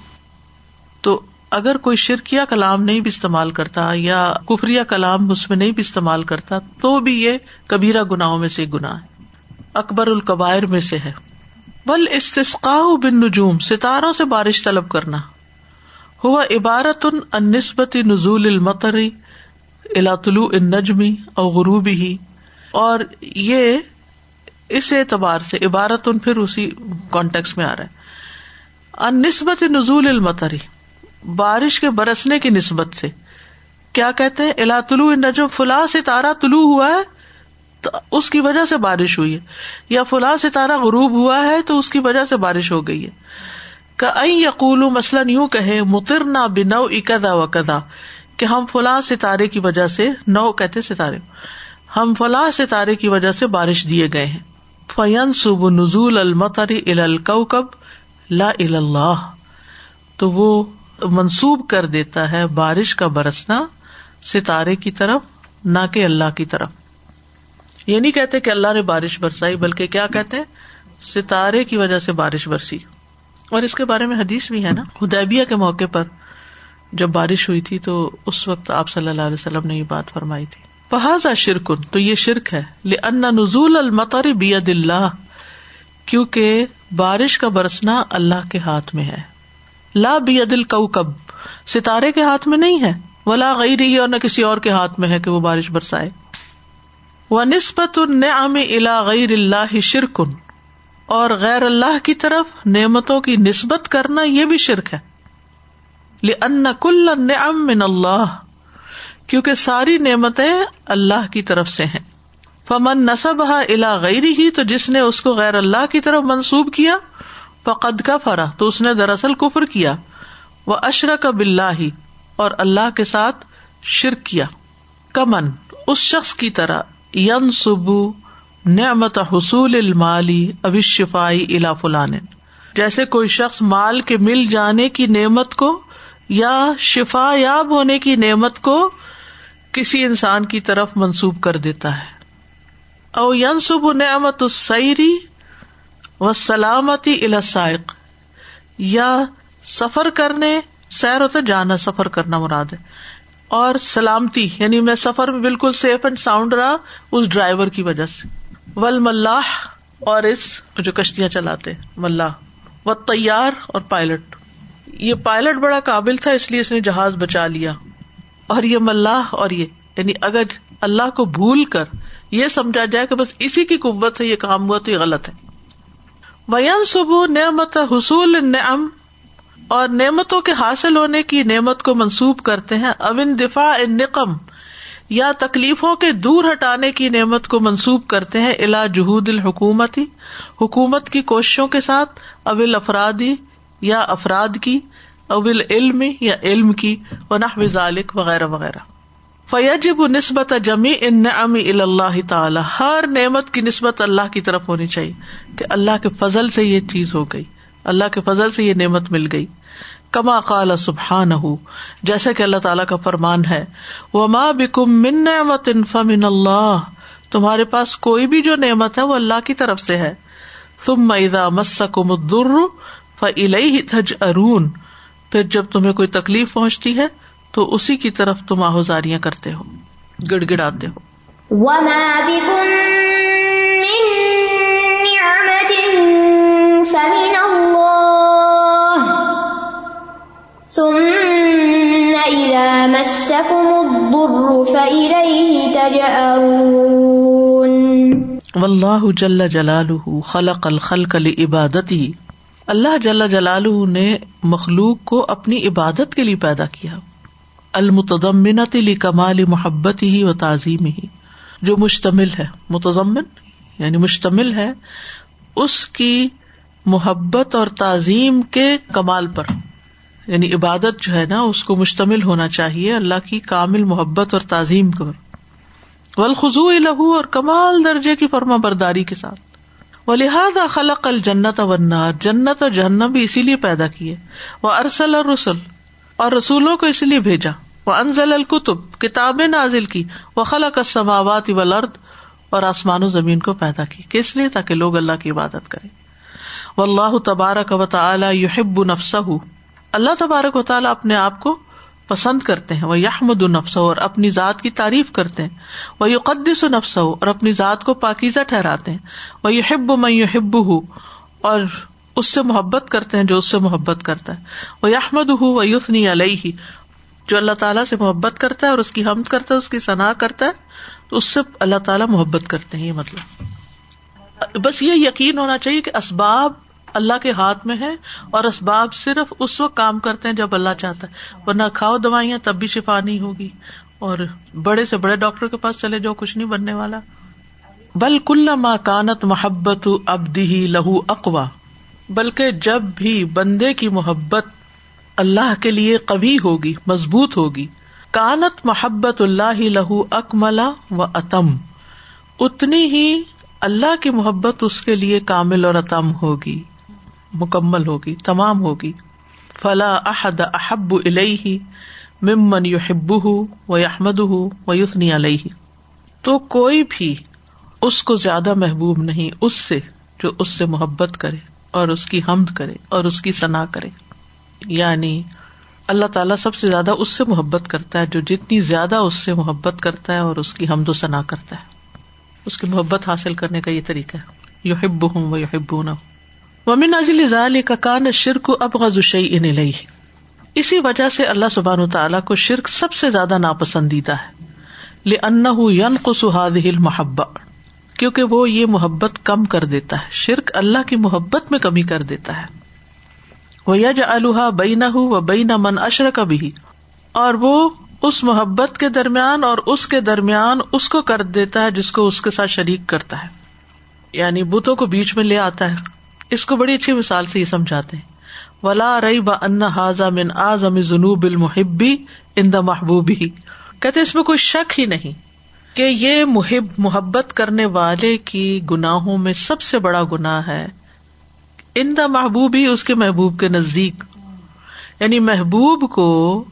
تو اگر کوئی شرکیا کلام نہیں بھی استعمال کرتا یا کفریا کلام اس میں نہیں بھی استعمال کرتا، تو بھی یہ کبیرا گناوں میں سے گنا ہے۔ اکبر القبائر میں سے ہے۔ بل استسقا بن نجوم ستاروں سے بارش طلب کرنا۔ ہوا عبارت ان نسبت نزول المطری الاطلو ان نجمی اور غروبی ہی اور یہ اس اعتبار سے عبارت ان پھر اسی کانٹیکس میں آ رہا ہے۔ ان نسبت نزول المطری بارش کے برسنے کی نسبت سے۔ کیا کہتے ہیں؟ الا طلوع نجم فلاں ستارہ طلوع ہوا ہے۔ تو اس کی وجہ سے بارش ہوئی ہے۔ یا فلاں ستارہ غروب ہوا ہے تو اس کی وجہ سے بارش ہو گئی ہے۔ یقول مثلاً یوں کہ متر نہ بنو اکدا و کدا کہ ہم فلاں ستارے کی وجہ سے، نو کہتے ستارے۔ ہم فلاں ستارے کی وجہ سے بارش دیے گئے ہیں۔ فین سب نزول المتری الکب لا اللہ۔ تو وہ منسوب کر دیتا ہے بارش کا برسنا ستارے کی طرف، نہ کہ اللہ کی طرف۔ یہ نہیں کہتے کہ اللہ نے بارش برسائی، بلکہ کیا کہتے ستارے کی وجہ سے بارش برسی۔ اور اس کے بارے میں حدیث بھی ہے نا۔ ہدیبیہ کے موقع پر جب بارش ہوئی تھی تو اس وقت آپ صلی اللہ علیہ وسلم نے یہ بات فرمائی تھی۔ فہذا شرکن تو یہ شرک ہے۔ ان نزول المطر بید اللہ کیونکہ بارش کا برسنا اللہ کے ہاتھ میں ہے۔ لا بید الکب ستارے کے ہاتھ میں نہیں ہے۔ ولا غیر ہی اور نہ کسی اور کے ہاتھ میں ہے کہ وہ بارش برسائے۔ وہ نسبت النعم الا غیر اللہ شرکن۔ اور غیر اللہ کی طرف نعمتوں کی نسبت کرنا یہ بھی شرک ہے۔ ان کل من اللہ کیونکہ ساری نعمتیں اللہ کی طرف سے ہیں۔ فمن نصب الا غیر ہی تو جس نے اس کو غیر اللہ کی طرف منسوب کیا، فقد کا فرا تو اس نے دراصل کفر کیا۔ وہ اشرک بلّہ اور اللہ کے ساتھ شرک کیا۔ کمن، اس شخص کی طرح۔ ین سبو نعمت حصول المالی ابھی شفائی الا فلان جیسے کوئی شخص مال کے مل جانے کی نعمت کو یا شفا یاب ہونے کی نعمت کو کسی انسان کی طرف منسوب کر دیتا ہے۔ او ینسب نعمت السری و سلامتی الاسائق یا سفر کرنے، سیر ہوتا جانا، سفر کرنا مراد ہے۔ اور سلامتی یعنی میں سفر میں بالکل سیف اینڈ ساؤنڈ رہا اس ڈرائیور کی وجہ سے۔ ول ملاح اور اس جو کشتیاں چلاتے ملاح۔ و تیار اور پائلٹ یہ پائلٹ بڑا قابل تھا، اس لیے اس نے جہاز بچا لیا۔ اور یہ ملاح اور یہ یعنی اگر اللہ کو بھول کر یہ سمجھا جائے کہ بس اسی کی قوت سے یہ کام ہوا تو یہ غلط ہے۔ وین صبح نعمت حصول نعم اور نعمتوں کے حاصل ہونے کی نعمت کو منسوب کرتے ہیں۔ اون دفاع نقم یا تکلیفوں کے دور ہٹانے کی نعمت کو منسوب کرتے ہیں۔ الا جہود الحکومتی، حکومت کی کوششوں کے ساتھ اول افرادی یا افراد کی اول علم یا علم کی و ذالک وغیرہ وغیرہ۔ فیجب نسبت جمی ان نعم اللہ تعالی۔ ہر نعمت کی نسبت اللہ کی طرف ہونی چاہیے کہ اللہ کے فضل سے یہ چیز ہو گئی۔ اللہ کے فضل سے یہ نعمت مل گئی۔ کما قال سبحان ہو جیسے کہ اللہ تعالیٰ کا فرمان ہے وہ ماں بکم من نعمت فمن اللہ تمہارے پاس کوئی بھی جو نعمت ہے وہ اللہ کی طرف سے ہے۔ تم میدا مسکم الدر فلئی تھج ارون پھر جب تمہیں کوئی تکلیف پہنچتی ہے، تو اسی کی طرف تم آہوزاریاں کرتے ہو گڑ گڑاتے ہو۔ وما بكم من نعمة فمن الله. ثم إذا مسكم الضر فإليه تجأرون. واللہ جل جلالہ خلق الخلق لعبادتی. اللہ جل جلالہ نے مخلوق کو اپنی عبادت کے لیے پیدا کیا. المتضمنت لی کمال محبت ہی و تعظیم ہی جو مشتمل ہے، متضمن یعنی مشتمل ہے، اس کی محبت اور تعظیم کے کمال پر۔ یعنی عبادت جو ہے نا، اس کو مشتمل ہونا چاہیے اللہ کی کامل محبت اور تعظیم پر ولخو لہو اور کمال درجے کی فرما برداری کے ساتھ۔ وہ لہٰذا خلق الجنت ونار جنت اور جہنم بھی اسی لیے پیدا کیے۔ وہ ارسل اور رسول اور رسولوں کو اسی لیے بھیجا۔ وہ انزل القتب کتابیں نازل کی۔ وہ خلق السماوات والارض اور آسمان و زمین کو پیدا کی۔ کس لیے؟ تاکہ لوگ اللہ کی عبادت کریں۔ و اللہ تبارک و تعالی یحب نفسہ اللہ تبارک و تعالیٰ اپنے آپ کو پسند کرتے ہیں وہ یحمد نفس اور اپنی ذات کی تعریف کرتے ہیں۔ وہ یقدس و نفس اور اپنی ذات کو پاکیزہ ٹھہراتے ہیں۔ وہ یحب میں یحب ہوں اور اس سے محبت کرتے ہیں جو اس سے محبت کرتا ہے۔ وہ یحمد ہُو و یوسنی علیہ، جو اللہ تعالیٰ سے محبت کرتا ہے اور اس کی حمد کرتا ہے، اس کی صنع کرتا ہے، تو اس سے اللہ تعالیٰ محبت کرتے ہیں، یہ مطلب۔ بس یہ یقین ہونا چاہیے کہ اسباب اللہ کے ہاتھ میں ہے اور اسباب صرف اس وقت کام کرتے ہیں جب اللہ چاہتا ہے۔ ورنہ کھاؤ دوائیاں تب بھی شفا نہیں ہوگی۔ اور بڑے سے بڑے ڈاکٹر کے پاس چلے جاؤ کچھ نہیں بننے والا۔ بل کل ماں کانت محبت ابدی لہو اقوا بلکہ جب بھی بندے کی محبت اللہ کے لیے کبھی ہوگی، مضبوط ہوگی۔ کانت محبت اللہ لہو اکملا و اتم۔ اتنی ہی اللہ کی محبت اس کے لیے کامل اور اتم ہوگی۔ مکمل ہوگی، تمام ہوگی۔ فلا احد احب الہی ممن یو و احمد ہُ و یوسنی علیہ۔ تو کوئی بھی اس کو زیادہ محبوب نہیں، اس سے جو اس سے محبت کرے اور اس کی حمد کرے اور اس کی صنع کرے۔ یعنی اللہ تعالیٰ سب سے زیادہ اس سے محبت کرتا ہے، جو جتنی زیادہ اس سے محبت کرتا ہے اور اس کی حمد و ثنا کرتا ہے۔ اس کی محبت حاصل کرنے کا یہ طریقہ ہے۔ یو ہب ہوں وہ یو نہ ومن اجل ذالی کا کان شرک اب غزی ان اسی وجہ سے اللہ سبحان تعالیٰ کو شرک سب سے زیادہ ناپسندیدہ ہے۔ لن ین کو سہاد کیونکہ وہ یہ محبت کم کر دیتا ہے۔ شرک اللہ کی محبت میں کمی کر دیتا ہے۔ وہ یج الحا بئی نہ ہو و بئی نہ من اشر کا بھی اور وہ اس محبت کے درمیان اور اس کے درمیان اس کو کر دیتا ہے جس کو اس کے ساتھ شریک کرتا ہے۔ یعنی بتوں کو بیچ میں لے آتا ہے۔ اس کو بڑی اچھی مثال سے یہ سمجھاتے ہیں۔ ولا رئی با ان حاضا من آزم جنوب المحبی ان دا محبوبی کہتے اس میں کوئی شک ہی نہیں کہ یہ محب، محبت کرنے والے کی گناہوں میں سب سے بڑا گناہ ہے۔ ان دا محبوب ہی اس کے محبوب کے نزدیک۔ یعنی محبوب کو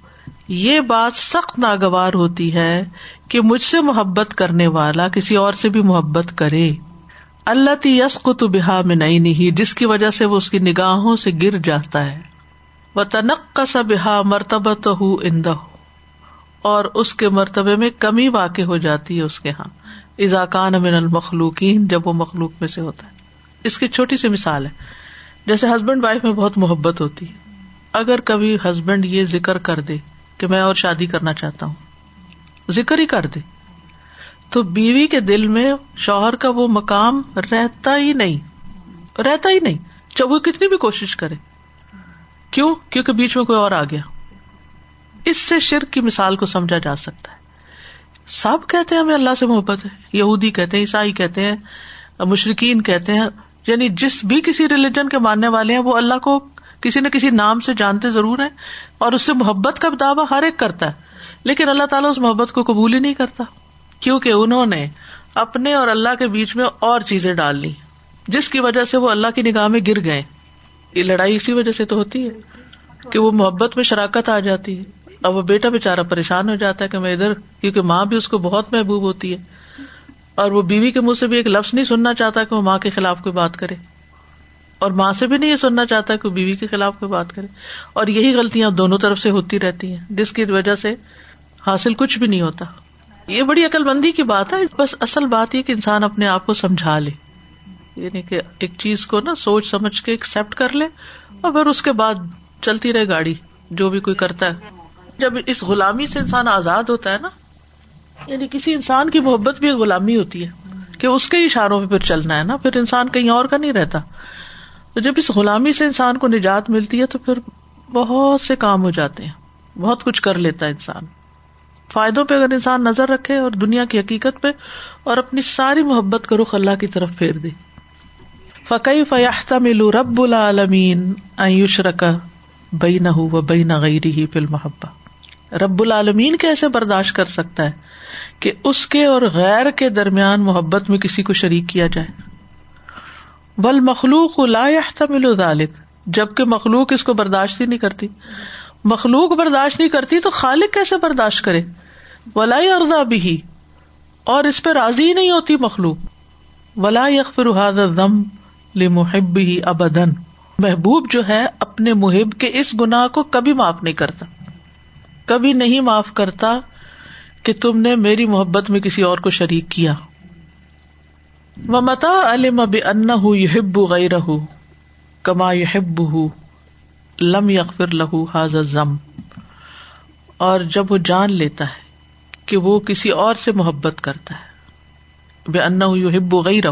یہ بات سخت ناگوار ہوتی ہے کہ مجھ سے محبت کرنے والا کسی اور سے بھی محبت کرے۔ اللہ تی یس کو تو بحا میں نئی نہیں جس کی وجہ سے وہ اس کی نگاہوں سے گر جاتا ہے۔ وہ تنق کا سا بحا مرتبہ تو ہو اندہ اور اس کے مرتبے میں کمی واقع ہو جاتی ہے اس کے یہاں اضاکان من المخلوقین، جب وہ مخلوق میں سے ہوتا ہے۔ اس کی چھوٹی سی مثال ہے۔ جیسے ہسبینڈ وائف میں بہت محبت ہوتی ہے۔ اگر کبھی ہسبینڈ یہ ذکر کر دے کہ میں اور شادی کرنا چاہتا ہوں، ذکر ہی کر دے۔ تو بیوی کے دل میں شوہر کا وہ مقام رہتا ہی نہیں، رہتا ہی نہیں۔ چاہے وہ کتنی بھی کوشش کرے۔ کیوں؟ کیونکہ بیچ میں کوئی اور آ گیا۔ اس سے شرک کی مثال کو سمجھا جا سکتا ہے۔ سب کہتے ہیں ہمیں اللہ سے محبت ہے، یہودی کہتے ہیں، عیسائی کہتے ہیں مشرقین کہتے ہیں۔ یعنی جس بھی کسی ریلیجن کے ماننے والے ہیں، وہ اللہ کو کسی نہ کسی نام سے جانتے ضرور ہیں۔ اور اس سے محبت کا دعویٰ ہر ایک کرتا ہے۔ لیکن اللہ تعالیٰ اس محبت کو قبول ہی نہیں کرتا۔ کیونکہ انہوں نے اپنے اور اللہ کے بیچ میں اور چیزیں ڈال لی جس کی وجہ سے وہ اللہ کی نگاہ میں گر گئے۔ یہ لڑائی اسی وجہ سے تو ہوتی ہے کہ وہ محبت میں شراکت آ جاتی ہے۔ اب وہ بیٹا بےچارا پریشان ہو جاتا ہے کہ میں ادھر، کیونکہ ماں بھی اس کو بہت محبوب ہوتی ہے۔ اور وہ بیوی کے منہ سے بھی ایک لفظ نہیں سننا چاہتا کہ وہ ماں کے خلاف کوئی بات کرے۔ اور ماں سے بھی نہیں یہ سننا چاہتا کہ وہ بیوی کے خلاف کوئی بات کرے۔ اور یہی غلطیاں دونوں طرف سے ہوتی رہتی ہیں، جس کی وجہ سے حاصل کچھ بھی نہیں ہوتا۔ یہ بڑی عقل بندی کی بات ہے، بس اصل بات یہ کہ انسان اپنے آپ کو سمجھا لے۔ یعنی کہ ایک چیز کو نا سوچ سمجھ کے ایکسپٹ کر لے اور پھر اس کے بعد چلتی رہے گاڑی، جو بھی کوئی کرتا ہے۔ جب اس غلامی سے انسان آزاد ہوتا ہے نا یعنی کسی انسان کی محبت بھی غلامی ہوتی ہے کہ اس کے اشاروں پہ پھر چلنا ہے نا، پھر انسان کہیں اور کا نہیں رہتا۔ تو جب اس غلامی سے انسان کو نجات ملتی ہے تو پھر بہت سے کام ہو جاتے ہیں۔ بہت کچھ کر لیتا ہے انسان۔ فائدوں پہ اگر انسان نظر رکھے اور دنیا کی حقیقت پہ اور اپنی ساری محبت کا رخ اللہ کی طرف پھیر دے۔ فقی فیاحتا ملو رب العالمین آیوش رکا بئی نہ ہو بئی نہ غیری ہی فل محبت رب العالمین کیسے برداشت کر سکتا ہے کہ اس کے اور غیر کے درمیان محبت میں کسی کو شریک کیا جائے؟ بل مخلوق لا ملو ذالک جبکہ مخلوق اس کو برداشت ہی نہیں کرتی۔ مخلوق برداشت نہیں کرتی تو خالق کیسے برداشت کرے؟ ولا اردا بھی اور اس پہ راضی نہیں ہوتی مخلوق۔ ولا یکفر ضم لمحب ہی ابدن محبوب جو ہے اپنے محب کے اس گناہ کو کبھی معاف نہیں کرتا۔ کبھی نہیں معاف کرتا کہ تم نے میری محبت میں کسی اور کو شریک کیا۔ و متا علم اب ان یحب غیر کما یحب لم یغفر لہو حاض ضم اور جب وہ جان لیتا ہے کہ وہ کسی اور سے محبت کرتا ہے۔ بے ان یحب غیر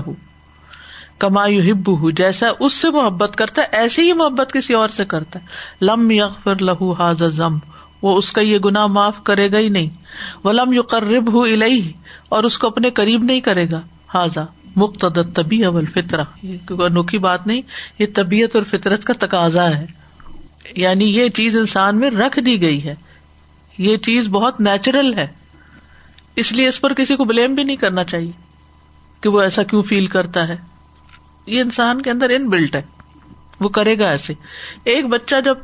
کما یو یحب جیسا اس سے محبت کرتا ہے ایسی ہی محبت کسی اور سے کرتا ہے۔ لم یغفر لہو حاض ضم وہ اس کا یہ گنا معاف کرے گا ہی نہیں۔ ولم یو قرب ہُ الہی اور اس کو اپنے قریب نہیں کرے گا۔ حاضا مقتد طبی اول فطرہ انوکھی بات نہیں، یہ طبیعت اور فطرت کا تقاضا ہے۔ یعنی یہ چیز انسان میں رکھ دی گئی ہے یہ چیز بہت نیچرل ہے اس لیے اس پر کسی کو بلیم بھی نہیں کرنا چاہیے کہ وہ ایسا کیوں فیل کرتا ہے یہ انسان کے اندر ان بلٹ ہے وہ کرے گا ایسے ایک بچہ جب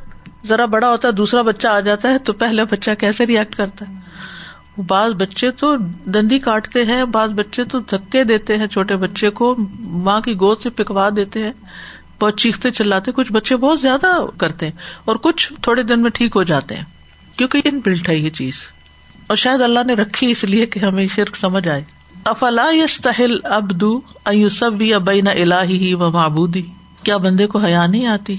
ذرا بڑا ہوتا ہے دوسرا بچہ آ جاتا ہے تو پہلا بچہ کیسے ریئیکٹ کرتا ہے بعض بچے تو دندی کاٹتے ہیں بعض بچے تو دھکے دیتے ہیں چھوٹے بچے کو ماں کی گود سے پکوا دیتے ہیں بہت چیختے چلاتے، کچھ بچے بہت زیادہ کرتے ہیں اور کچھ تھوڑے دن میں ٹھیک ہو جاتے ہیں، کیونکہ ان بلٹ ہے یہ چیز۔ اور شاید اللہ نے رکھی اس لیے کہ ہمیں شرک سمجھ آئے۔ افلا یس تہل ابدو ایوسب یا بین الہی و معبودی؟ کیا بندے کو حیا نہیں آتی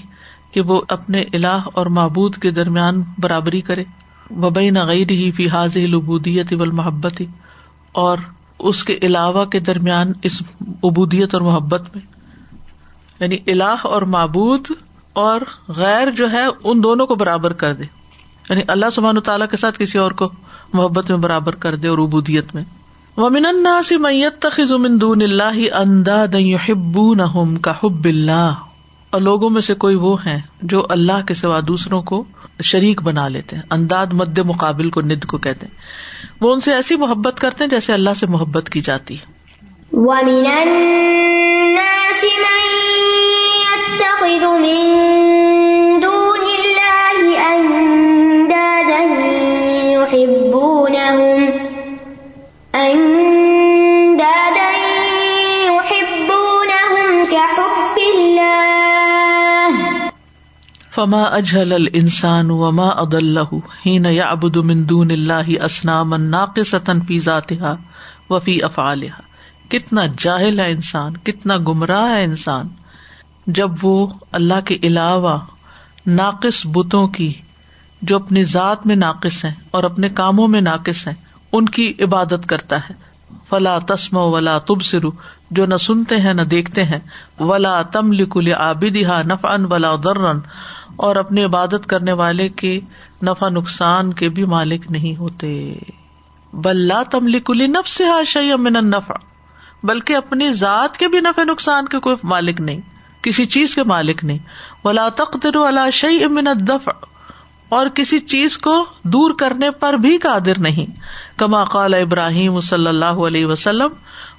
کہ وہ اپنے اللہ اور معبود کے درمیان برابری کرے؟ وبئی نغیر ہی فی حاض البودیت و محبت اور اس کے علاوہ کے درمیان اس ابودیت اور محبت میں۔ یعنی اللہ اور معبود اور غیر جو ہے، ان دونوں کو برابر کر دے۔ یعنی اللہ سبحان تعالیٰ کے ساتھ کسی اور کو محبت میں برابر کر دے اور ابودیت میں۔ ومن الناس من يتخذ من دون الله اندادا يحبونهم كحب الله اور لوگوں میں سے کوئی وہ ہے جو اللہ کے سوا دوسروں کو شریک بنا لیتے ہیں۔ انداز مد مقابل کو ند کو کہتے ہیں۔ وہ ان سے ایسی محبت کرتے ہیں جیسے اللہ سے محبت کی جاتی ہے۔ فما اجل ال انسان وما اد اللہ ہین یا ابد مندون اللہ اسنام ناقصن فی ذاتها وفی افعالها کتنا جاہل ہے انسان، کتنا گمراہ ہے انسان جب وہ اللہ کے علاوہ ناقص بتوں کی، جو اپنی ذات میں ناقص ہیں اور اپنے کاموں میں ناقص ہیں، ان کی عبادت کرتا ہے۔ فلا تسم ولا تب سرو جو نہ سنتے ہیں نہ دیکھتے ہیں۔ ولا تم لکل آبدہ نف ان ولا درن اور اپنی عبادت کرنے والے کے نفع نقصان کے بھی مالک نہیں ہوتے۔ بلّہ تملی کلی نب سے شعی من بلکہ اپنی ذات کے بھی نفع نقصان کے کوئی مالک نہیں۔ کسی چیز کے مالک نہیں۔ ولا تقدر ولا شعی من الدفع۔ اور کسی چیز کو دور کرنے پر بھی قادر نہیں۔ کما قال ابراہیم صلی اللہ علیہ وسلم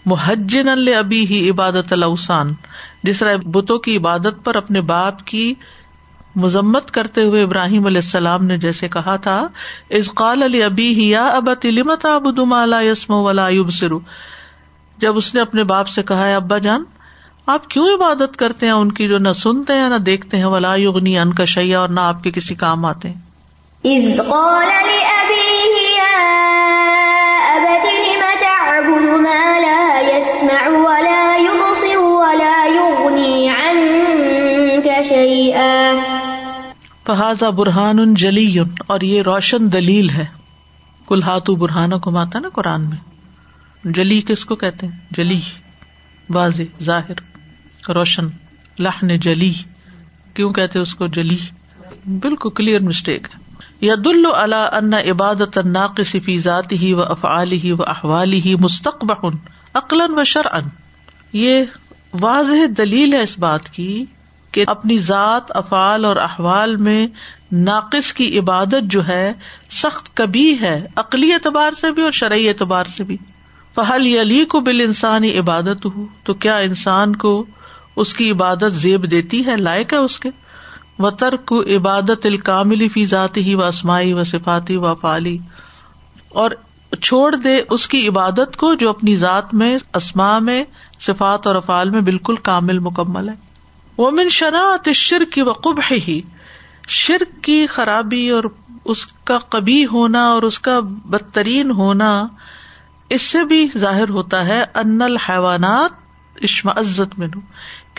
محجن ابی ہی عبادت الاوسان جس طرح بتوں کی عبادت پر اپنے باپ کی مذمت کرتے ہوئے ابراہیم علیہ السلام نے جیسے کہا تھا از قال علی ابی ہی یا اب تلمت ابدما یسم ولا سرو جب اس نے اپنے باپ سے کہا ابا جان آپ کیوں عبادت کرتے ہیں؟ ان کی جو نہ سنتے ہیں نہ دیکھتے ہیں ولا یغنی ان کا شیا اور نہ آپ کے کسی کام آتے ہیں۔ فہذا برہان جلی اور یہ روشن دلیل ہے۔ کل ہاتھ برہانوں کو ماتا نا قرآن میں۔ جلی کس کو کہتے ہیں؟ جلی واضح ظاہر۔ روشن لہن جلی۔ کیوں کہتے اس کو جلی؟ بالکل کلیئر مسٹیک ہے۔ ید اللہ ان عبادت ناقص فی ذاتی ہی و افعال ہی و احوال ہی مستقب عقلاً و شرعن یہ واضح دلیل ہے اس بات کی کہ اپنی ذات، افعال اور احوال میں ناقص کی عبادت جو ہے، سخت کبھی ہے، عقلی اعتبار سے بھی اور شرعی اعتبار سے بھی۔ فہل علی کو بال انسانی عبادت ہو تو کیا انسان کو اس کی عبادت زیب دیتی ہے، لائق ہے اس کے۔ و ترک عبادت الکاملی فی ذاتی ہی و اسمائی و صفاتی و افعالی اور چھوڑ دے اس کی عبادت کو جو اپنی ذات میں اسما میں، صفات اور افعال میں بالکل کامل مکمل ہے۔ وہ من شناعت شرک کی وقب ہے ہی شرک کی خرابی اور اس کا کبھی ہونا اور اس کا بدترین ہونا، اس سے بھی ظاہر ہوتا ہے، ان الحیوانات عزت میں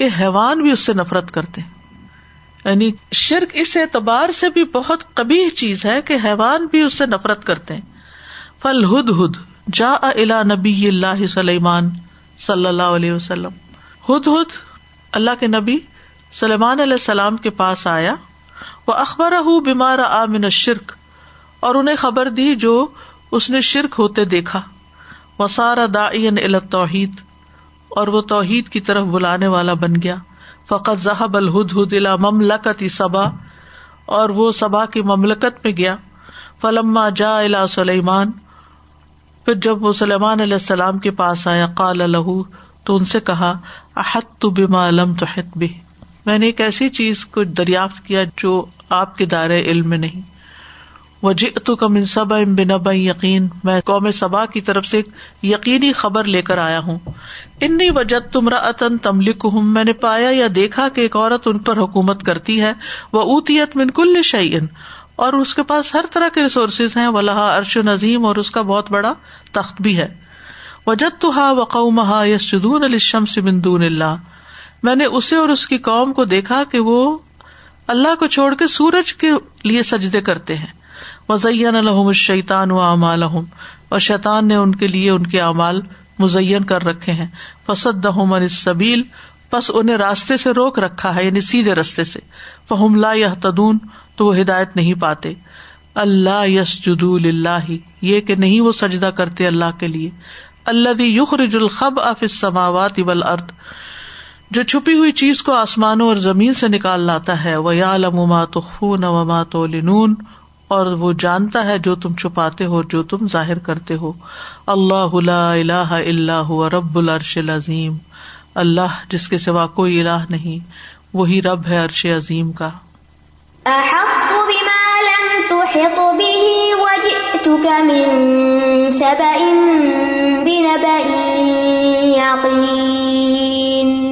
کہ حیوان بھی اس سے نفرت کرتے یعنی شرک اس اعتبار سے بھی بہت کبھی چیز ہے کہ حیوان بھی اس سے نفرت کرتے ہیں۔ فل ہد ہد جا الا نبی اللہ سلیمان صلی اللہ علیہ وسلم۔ ہد ہد، اللہ کے نبی سلیمان علیہ السلام کے پاس آیا۔ وہ اخبار بیمار آمن شرک اور انہیں خبر دی جو اس نے شرک ہوتے دیکھا۔ وہ سارا دا توحید اور وہ توحید کی طرف بلانے والا بن گیا۔ فقط ذہب الہد ہد الا مملکت سبا اور وہ سبا کی مملکت میں گیا۔ فلما جا الا سلیمان، پھر جب وہ سلیمان علیہ السلام کے پاس آیا، قال الح تو ان سے کہا احت تو بما علم تو بھی میں نے ایک ایسی چیز کو دریافت کیا جو آپ کے دائرے علم میں نہیں۔ وجہ تو کم ان سب یقین۔ میں قوم سبا کی طرف سے یقینی خبر لے کر آیا ہوں۔ انی وجد تمرا عطن تملک ہوں میں نے پایا یا دیکھا کہ ایک عورت ان پر حکومت کرتی ہے۔ وہ اوتیت من کل شعین اور اس کے پاس ہر طرح کے ریسورسز ہیں۔ وہ لہا ارش نظیم اور اس کا بہت بڑا تخت بھی ہے۔ وجد تو ہا وقوم ہا یس جدون الشم سے بندون اللہ میں نے اسے اور اس کی قوم کو دیکھا کہ وہ اللہ کو چھوڑ کے سورج کے لیے سجدے کرتے ہیں۔ وزین الحم شیطان و امال اور شیطان نے ان کے لیے ان کے اعمال مزین کر رکھے ہیں۔ فسد دہم سبیل بس انہیں راستے سے روک رکھا ہے یعنی سیدھے رستے سے۔ فہم لا یا تدون تو وہ ہدایت نہیں پاتے۔ اللہ یس جد اللہ یہ کہ نہیں وہ سجدہ کرتے اللہ کے لیے۔ اللہ یخرج الخب اف سماوات ابل ارد جو چھپی ہوئی چیز کو آسمانوں اور زمین سے نکال لاتا ہے۔ وہ یا لما تخون وما تو لنون اور وہ جانتا ہے جو تم چھپاتے ہو جو تم ظاہر کرتے ہو۔ اللہ اللہ اللہ رب العرش العظیم۔ اللہ جس کے سوا کوئی اللہ نہیں، وہی رب ہے عرش عظیم کا۔ احق بما لم تحط به وجئتك من سبئ بنبئ یقین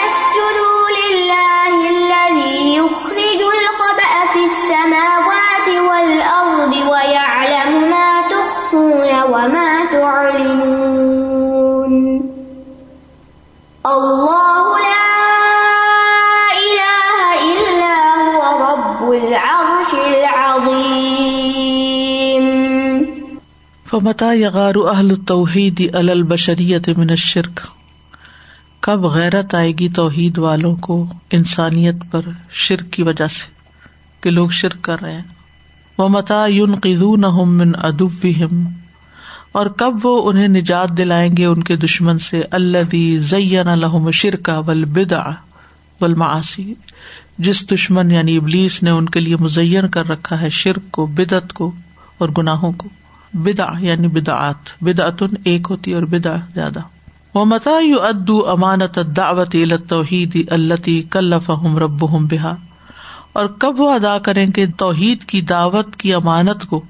السماوات والأرض ويعلم ما تخفون وما تعلنون الله لا إله إلا هو رب العرش العظيم فمتا یغار اہل التوحید علی البشریت من الشرک کب غیرت آئے گی توحید والوں کو انسانیت پر شرک کی وجہ سے؟ کہ لوگ شرک کر رہے ہیں۔ وہ متا یون قزون من ادب اور کب وہ انہیں نجات دلائیں گے ان کے دشمن سے؟ اللہ زین الحم شرکا ول بدا معاشی جس دشمن یعنی ابلیس نے ان کے لیے مزین کر رکھا ہے شرک کو، بدعت کو اور گناہوں کو۔ بدا یعنی بدعت بدعتن ایک ہوتی اور بدا زیادہ۔ وہ متا یو ادو امانت دعوت توحید التی کلفہم ربہم بہا اور کب وہ ادا کریں گے توحید کی دعوت کی امانت کو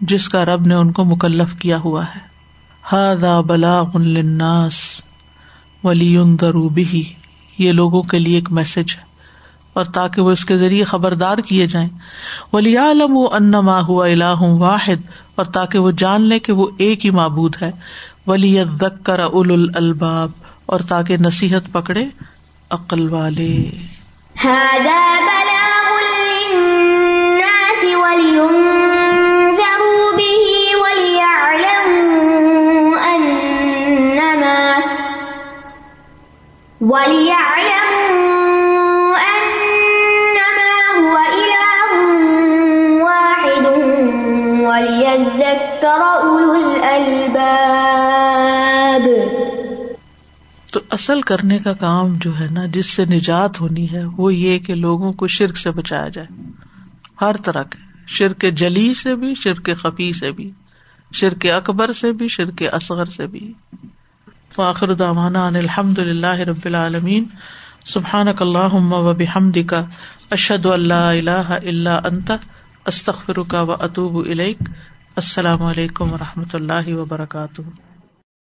جس کا رب نے ان کو مکلف کیا ہوا ہے؟ ہادا بلاغ للناس ولینذروا به یہ لوگوں کے لیے ایک میسج ہے اور تاکہ وہ اس کے ذریعے خبردار کیے جائیں۔ ولی عالم و انما ہوا الہ واحد اور تاکہ وہ جان لے کہ وہ ایک ہی معبود ہے۔ ولی ذکر اول الباب اور تاکہ نصیحت پکڑے عقل والے۔ هذا بلاغ ولينذروا به وليعلموا أنما وليعلموا أنما هو إله واحد وليذكر أولو الألباب. تو اصل کرنے کا کام جو ہے نا، جس سے نجات ہونی ہے، وہ یہ کہ لوگوں کو شرک سے بچایا جائے۔ ہر طرح کے۔ شرک جلی سے بھی، شرک خفی سے بھی، شرک اکبر سے بھی، شرک اصغر سے بھی۔ فاخر دعوانا ان الحمد للہ رب العالمین۔ سبحان اللہ و بحمد کا اشد اللہ اللہ اللہ انت۔ استخر کا و اطوب السلام علیکم و رحمۃ اللہ وبرکاتہ۔